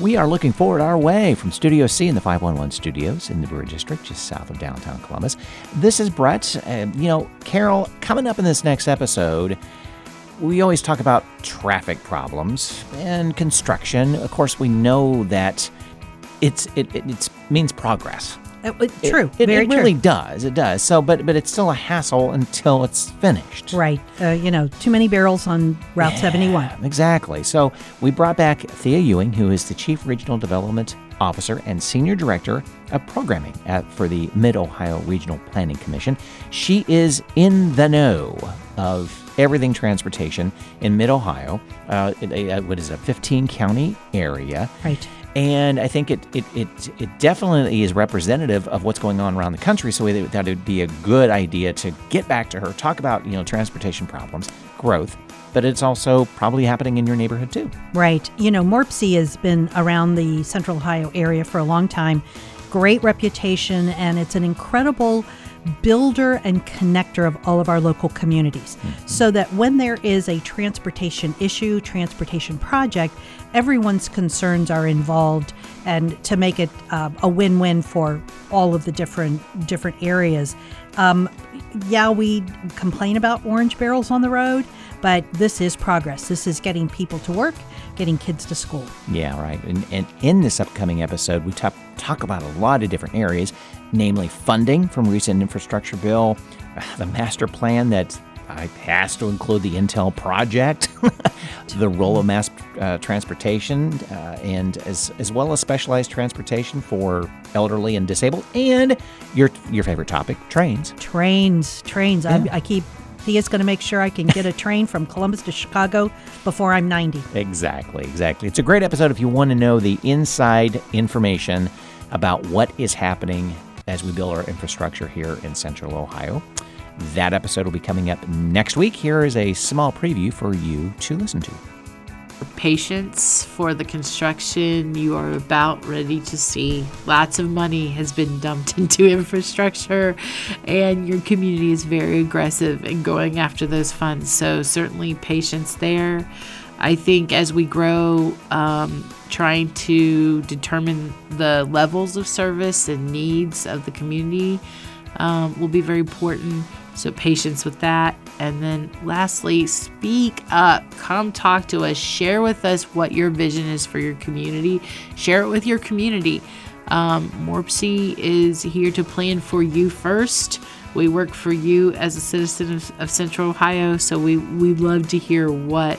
We are looking forward our way from Studio C in the 511 studios in the Brewery District, just south of downtown Columbus. This is Brett. Uh, you know, Carol, coming up in this next episode, we always talk about traffic problems and construction. Of course, we know that it's it, it means progress. Uh, uh, true. It, it, Very it really true. does. It does. So, but but it's still a hassle until it's finished. Right. Uh, you know, too many barrels on Route 71. Exactly. So we brought back Thea Ewing, who is the Chief Regional Development Officer and Senior Director of Programming at, for the Mid Ohio Regional Planning Commission. She is in the know of everything transportation in Mid Ohio. Uh, it- it- what is it, a 15 county area? Right. And I think it, it, it, it definitely is representative of what's going on around the country. So thought it would be a good idea to get back to her, talk about you know transportation problems, growth, but it's also probably happening in your neighborhood too. Right. You know, MORPC has been around the Central Ohio area for a long time. Great reputation, and it's an incredible builder and connector of all of our local communities. So that when there is a transportation issue, transportation project, everyone's concerns are involved, and to make it uh, a win-win for all of the different different areas. Um, yeah, we complain about orange barrels on the road, but this is progress. This is getting people to work, getting kids to school. Yeah, right. And, and in this upcoming episode, we talk, talk about a lot of different areas, namely funding from recent infrastructure bill, the master plan that I has to include the Intel project, the role of mass uh, transportation, uh, and as as well as specialized transportation for elderly and disabled, and your your favorite topic, trains. Trains, trains. I, I keep. Thea's going to make sure I can get a train from Columbus to Chicago before I'm 90. Exactly, exactly. It's a great episode if you want to know the inside information about what is happening as we build our infrastructure here in Central Ohio. That episode will be coming up next week. Here is a small preview for you to listen to. Patience for the construction you are about ready to see. Lots of money has been dumped into infrastructure, and your community is very aggressive in going after those funds. So, certainly, patience there. I think as we grow, um, trying to determine the levels of service and needs of the community um, will be very important. So, patience with that. And then, lastly, speak up. Come talk to us. Share with us what your vision is for your community. Share it with your community. Um, MORPC is here to plan for you first. We work for you as a citizen of, of Central Ohio. So, we, we love to hear what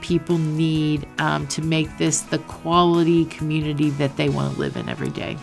people need um, to make this the quality community that they want to live in every day.